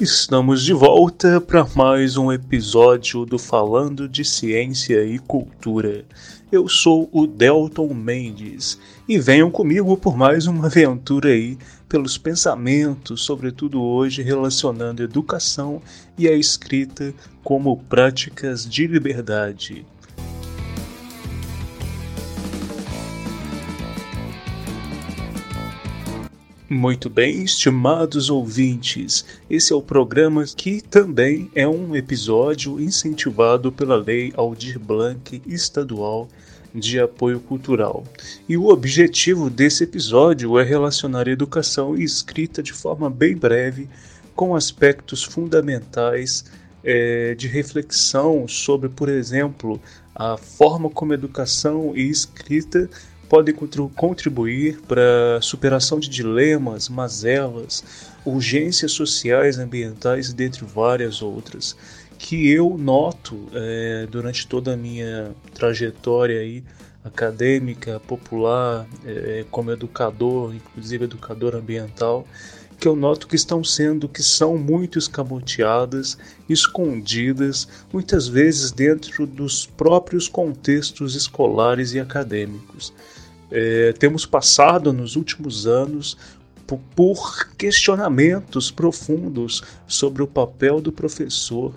Estamos de volta para mais um episódio do Falando de Ciência e Cultura. Eu sou o Delton Mendes e venham comigo por mais uma aventura aí pelos pensamentos, sobretudo hoje relacionando educação e a escrita como práticas de liberdade. Muito bem, estimados ouvintes, esse é o programa que também é um episódio incentivado pela Lei Aldir Blanc Estadual de Apoio Cultural. E o objetivo desse episódio é relacionar educação e escrita de forma bem breve com aspectos fundamentais é, de reflexão sobre, por exemplo, a forma como educação e escrita podem contribuir para a superação de dilemas, mazelas, urgências sociais, ambientais, dentre várias outras, que eu noto é, durante toda a minha trajetória aí, acadêmica, popular, é, como educador, inclusive educador ambiental, que eu noto que estão sendo, que são muito escamoteadas, escondidas, muitas vezes dentro dos próprios contextos escolares e acadêmicos. É, temos passado nos últimos anos por, questionamentos profundos sobre o papel do professor,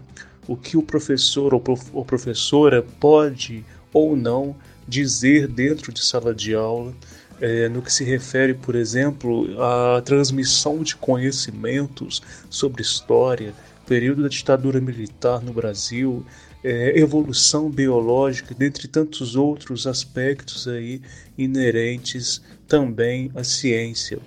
o que o professor ou, prof, ou professora pode ou não dizer dentro de sala de aula, é, no que se refere, por exemplo, à transmissão de conhecimentos sobre história, período da ditadura militar no Brasil, é, evolução biológica, dentre tantos outros aspectos aí inerentes também à ciência.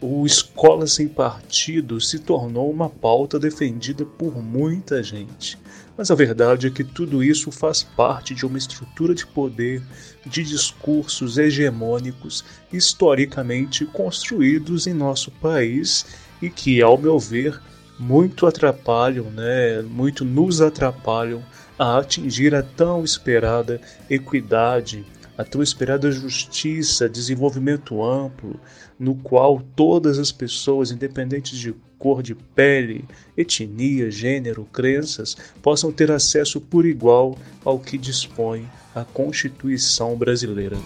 O Escola Sem Partido se tornou uma pauta defendida por muita gente. Mas a verdade é que tudo isso faz parte de uma estrutura de poder, de discursos hegemônicos historicamente construídos em nosso país e que, ao meu ver, muito atrapalham, né, muito nos atrapalham a atingir a tão esperada equidade, a tão esperada justiça, desenvolvimento amplo, no qual todas as pessoas, independentes de cor de pele, etnia, gênero, crenças, possam ter acesso por igual ao que dispõe a Constituição brasileira.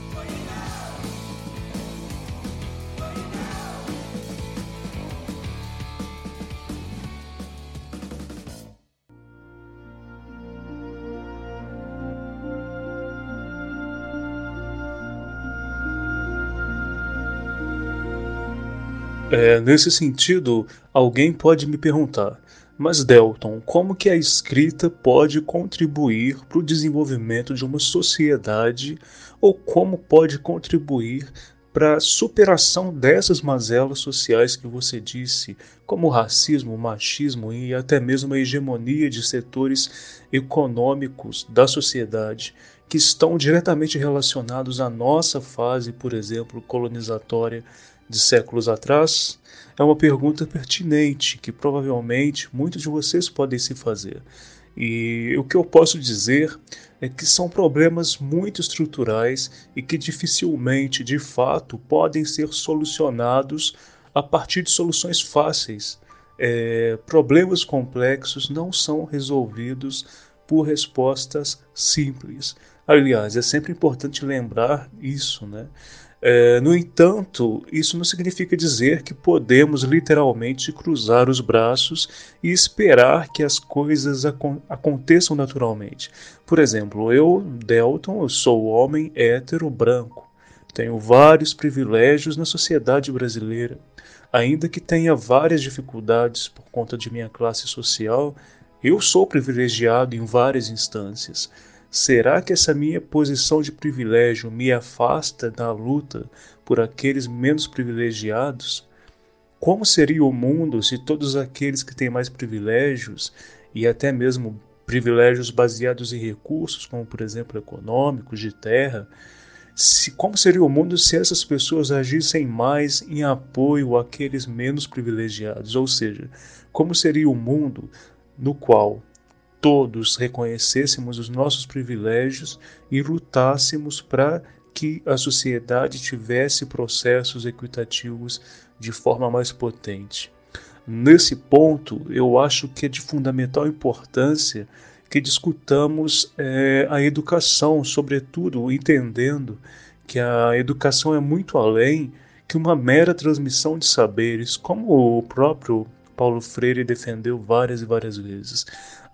É, nesse sentido, alguém pode me perguntar, mas Delton, como que a escrita pode contribuir para o desenvolvimento de uma sociedade ou como pode contribuir para a superação dessas mazelas sociais que você disse, como o racismo, o machismo e até mesmo a hegemonia de setores econômicos da sociedade que estão diretamente relacionados à nossa fase, por exemplo, colonizatória de séculos atrás? É uma pergunta pertinente que provavelmente muitos de vocês podem se fazer. E o que eu posso dizer é que são problemas muito estruturais e que dificilmente, de fato, podem ser solucionados a partir de soluções fáceis. É, problemas complexos não são resolvidos por respostas simples. Aliás, é sempre importante lembrar isso, né? É, no entanto, isso não significa dizer que podemos literalmente cruzar os braços e esperar que as coisas acon aconteçam naturalmente. Por exemplo, eu, Delton, eu sou homem hétero branco. Tenho vários privilégios na sociedade brasileira. Ainda que tenha várias dificuldades por conta de minha classe social, Eu sou privilegiado em várias instâncias. Será que essa minha posição de privilégio me afasta da luta por aqueles menos privilegiados? Como seria o mundo se todos aqueles que têm mais privilégios e até mesmo privilégios baseados em recursos, como por exemplo econômicos, de terra, se, como seria o mundo se essas pessoas agissem mais em apoio àqueles menos privilegiados? Ou seja, como seria o mundo no qual todos reconhecêssemos os nossos privilégios e lutássemos para que a sociedade tivesse processos equitativos de forma mais potente. Nesse ponto, eu acho que é de fundamental importância que discutamos é, a educação, sobretudo entendendo que a educação é muito além que uma mera transmissão de saberes, como o próprio Paulo Freire defendeu várias e várias vezes.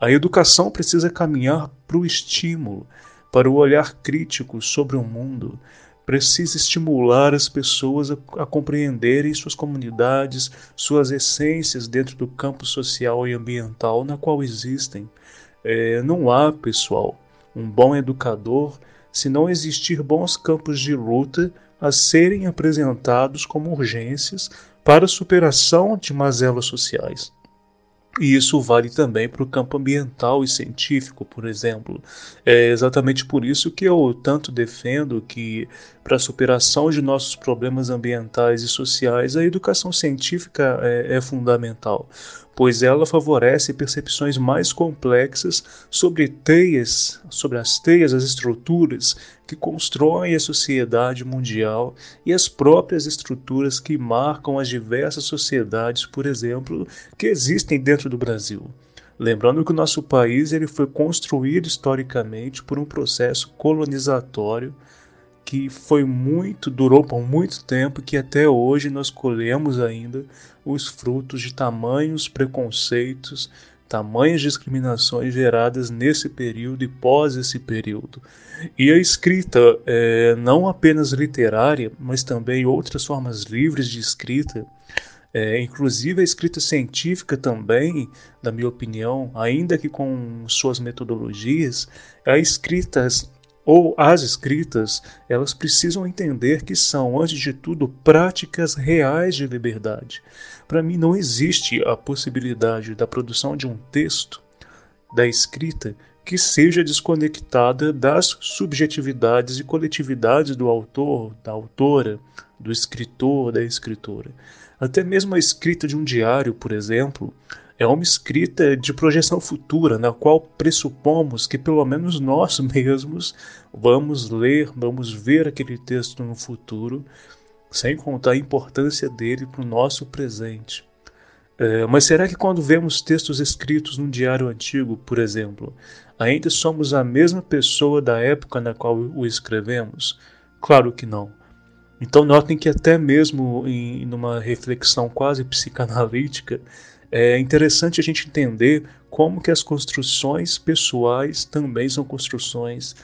A educação precisa caminhar para o estímulo, para o olhar crítico sobre o mundo, precisa estimular as pessoas a, a, compreenderem suas comunidades, suas essências dentro do campo social e ambiental na qual existem. É, não há, pessoal, um bom educador se não existir bons campos de luta a serem apresentados como urgências para a superação de mazelas sociais. E isso vale também para o campo ambiental e científico, por exemplo. É exatamente por isso que eu tanto defendo que, para a superação de nossos problemas ambientais e sociais, a educação científica é, é fundamental pois ela favorece percepções mais complexas sobre teias, sobre as teias, as estruturas que constroem a sociedade mundial e as próprias estruturas que marcam as diversas sociedades, por exemplo, que existem dentro do Brasil. Lembrando que o nosso país ele foi construído historicamente por um processo colonizatório que foi muito, durou por muito tempo, que até hoje nós colhemos ainda os frutos de tamanhos preconceitos, tamanhas discriminações geradas nesse período e pós esse período. E a escrita, é, não apenas literária, mas também outras formas livres de escrita, é, inclusive a escrita científica também, na minha opinião, ainda que com suas metodologias, a escrita ou as escritas, elas precisam entender que são, antes de tudo, práticas reais de liberdade. Para mim, não existe a possibilidade da produção de um texto, da escrita, que seja desconectada das subjetividades e coletividades do autor, da autora, do escritor, da escritora. Até mesmo a escrita de um diário, por exemplo, é uma escrita de projeção futura, na qual pressupomos que pelo menos nós mesmos vamos ler, vamos ver aquele texto no futuro, sem contar a importância dele para o nosso presente. É, mas será que quando vemos textos escritos num diário antigo, por exemplo, ainda somos a mesma pessoa da época na qual o escrevemos? Claro que não. Então notem que até mesmo em numa reflexão quase psicanalítica, é interessante a gente entender como que as construções pessoais também são construções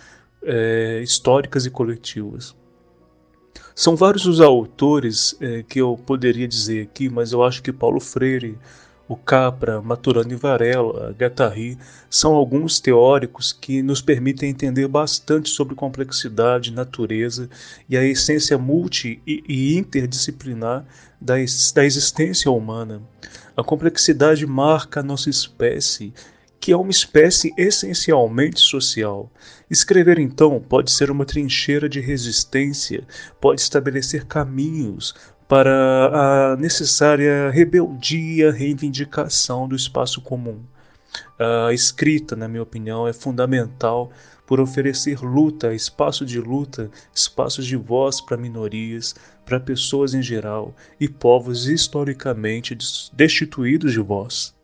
é, históricas e coletivas. São vários os autores é, que eu poderia dizer aqui, mas eu acho que Paulo Freire, o Capra, Maturana e Varela, Guattari, são alguns teóricos que nos permitem entender bastante sobre complexidade, natureza e a essência multi e interdisciplinar da, existência humana. A complexidade marca a nossa espécie, que é uma espécie essencialmente social. Escrever, então, pode ser uma trincheira de resistência, pode estabelecer caminhos para a necessária rebeldia, reivindicação do espaço comum. A escrita, na minha opinião, é fundamental por oferecer luta, espaço de luta, espaços de voz para minorias, para pessoas em geral e povos historicamente destituídos de voz.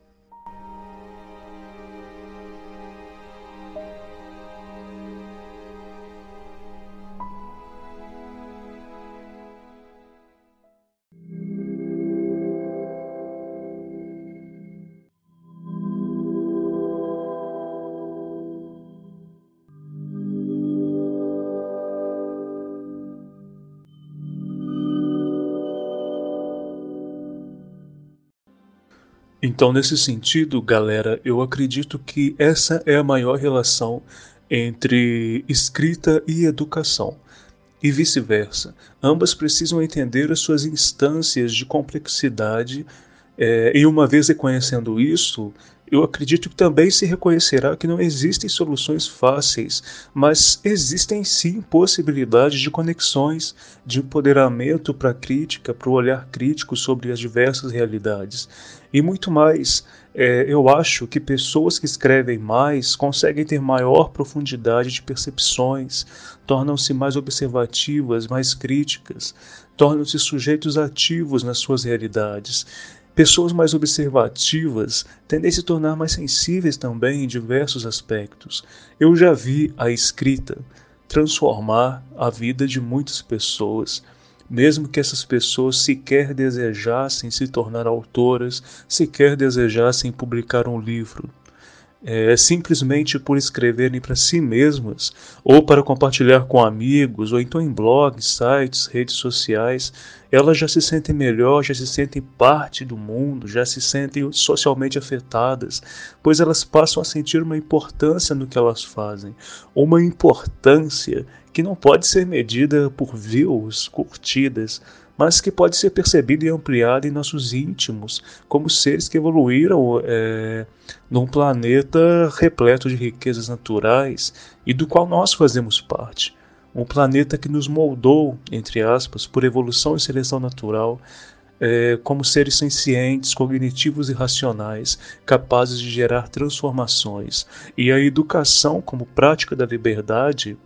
Então, nesse sentido, galera, eu acredito que essa é a maior relação entre escrita e educação. E vice-versa. Ambas precisam entender as suas instâncias de complexidade, é, e uma vez reconhecendo isso, eu acredito que também se reconhecerá que não existem soluções fáceis, mas existem sim possibilidades de conexões, de empoderamento para a crítica, para o olhar crítico sobre as diversas realidades. E muito mais, é, eu acho que pessoas que escrevem mais conseguem ter maior profundidade de percepções, tornam-se mais observativas, mais críticas, tornam-se sujeitos ativos nas suas realidades. Pessoas mais observativas tendem a se tornar mais sensíveis também em diversos aspectos. Eu já vi a escrita transformar a vida de muitas pessoas, mesmo que essas pessoas sequer desejassem se tornar autoras, sequer desejassem publicar um livro é, simplesmente por escreverem para si mesmas, ou para compartilhar com amigos, ou então em blogs, sites, redes sociais, elas já se sentem melhor, já se sentem parte do mundo, já se sentem socialmente afetadas, pois elas passam a sentir uma importância no que elas fazem, uma importância que não pode ser medida por views, curtidas, mas que pode ser percebida e ampliada em nossos íntimos, como seres que evoluíram é, num planeta repleto de riquezas naturais e do qual nós fazemos parte. Um planeta que nos moldou, entre aspas, por evolução e seleção natural, é, como seres sencientes, cognitivos e racionais, capazes de gerar transformações. E a educação, como prática da liberdade,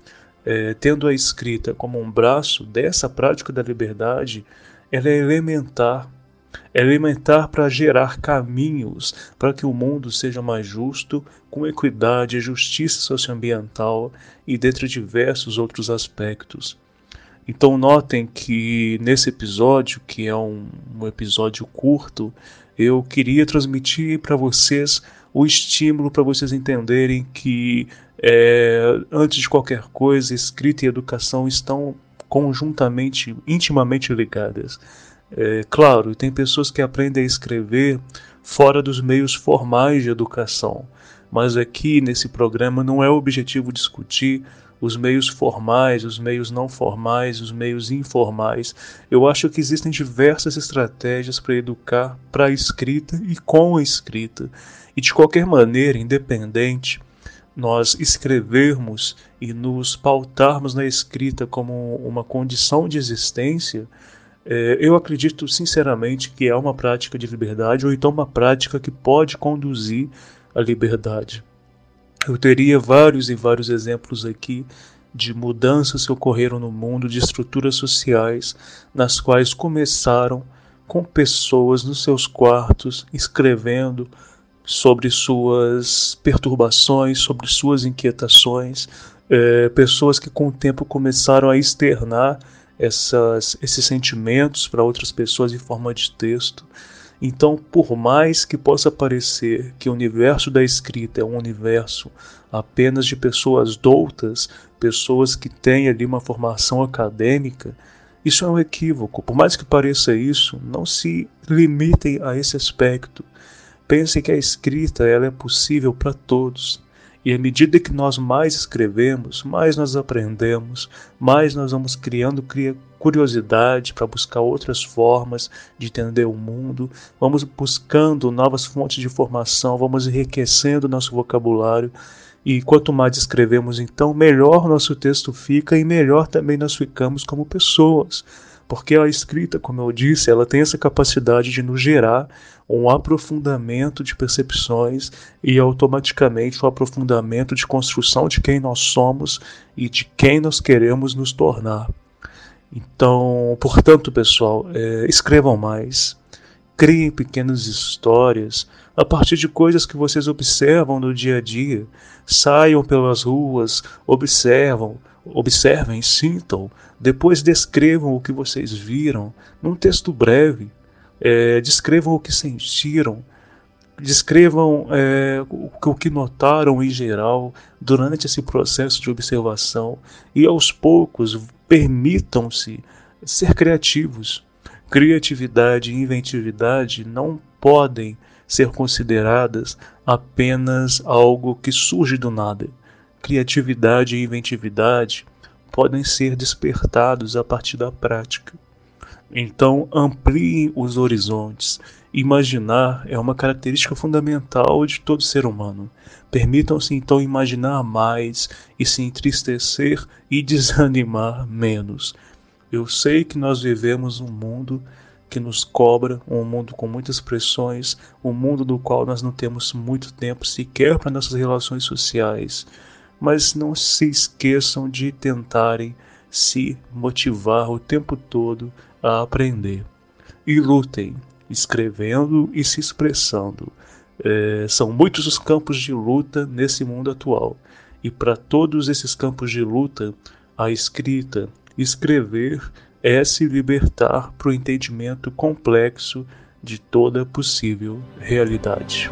é, tendo a escrita como um braço dessa prática da liberdade, ela é elementar. É elementar para gerar caminhos para que o mundo seja mais justo, com equidade, justiça socioambiental e dentre diversos outros aspectos. Então notem que nesse episódio, que é um, um episódio curto, eu queria transmitir para vocês o estímulo para vocês entenderem que é, antes de qualquer coisa, escrita e educação estão conjuntamente, intimamente ligadas. É, claro, tem pessoas que aprendem a escrever fora dos meios formais de educação, mas aqui nesse programa não é o objetivo discutir os meios formais, os meios não formais, os meios informais. Eu acho que existem diversas estratégias para educar para a escrita e com a escrita. E de qualquer maneira, independente, nós escrevermos e nos pautarmos na escrita como uma condição de existência, é, eu acredito sinceramente que é uma prática de liberdade ou então uma prática que pode conduzir à liberdade. Eu teria vários e vários exemplos aqui de mudanças que ocorreram no mundo, de estruturas sociais, nas quais começaram com pessoas nos seus quartos escrevendo sobre suas perturbações, sobre suas inquietações, é, pessoas que com o tempo começaram a externar essas, esses sentimentos para outras pessoas em forma de texto. Então, por mais que possa parecer que o universo da escrita é um universo apenas de pessoas doutas, pessoas que têm ali uma formação acadêmica, isso é um equívoco. Por mais que pareça isso, não se limitem a esse aspecto. Pense que a escrita ela é possível para todos. E à medida que nós mais escrevemos, mais nós aprendemos, mais nós vamos criando curiosidade para buscar outras formas de entender o mundo, vamos buscando novas fontes de informação, vamos enriquecendo nosso vocabulário. E quanto mais escrevemos, então, melhor nosso texto fica e melhor também nós ficamos como pessoas porque a escrita, como eu disse, ela tem essa capacidade de nos gerar um aprofundamento de percepções e automaticamente um aprofundamento de construção de quem nós somos e de quem nós queremos nos tornar. Então, portanto, pessoal, é, escrevam mais, criem pequenas histórias a partir de coisas que vocês observam no dia a dia. Saiam pelas ruas, observam, observem, sintam, depois descrevam o que vocês viram num texto breve, é, descrevam o que sentiram, descrevam é, o, que notaram em geral durante esse processo de observação e aos poucos permitam-se ser criativos. Criatividade e inventividade não podem ser consideradas apenas algo que surge do nada. Criatividade e inventividade podem ser despertados a partir da prática. Então, ampliem os horizontes. Imaginar é uma característica fundamental de todo ser humano. Permitam-se então imaginar mais e se entristecer e desanimar menos. Eu sei que nós vivemos um mundo que nos cobra, um mundo com muitas pressões, um mundo do qual nós não temos muito tempo sequer para nossas relações sociais. Mas não se esqueçam de tentarem se motivar o tempo todo a aprender. E lutem, escrevendo e se expressando. É, são muitos os campos de luta nesse mundo atual. E para todos esses campos de luta, a escrita, escrever é se libertar para o entendimento complexo de toda possível realidade.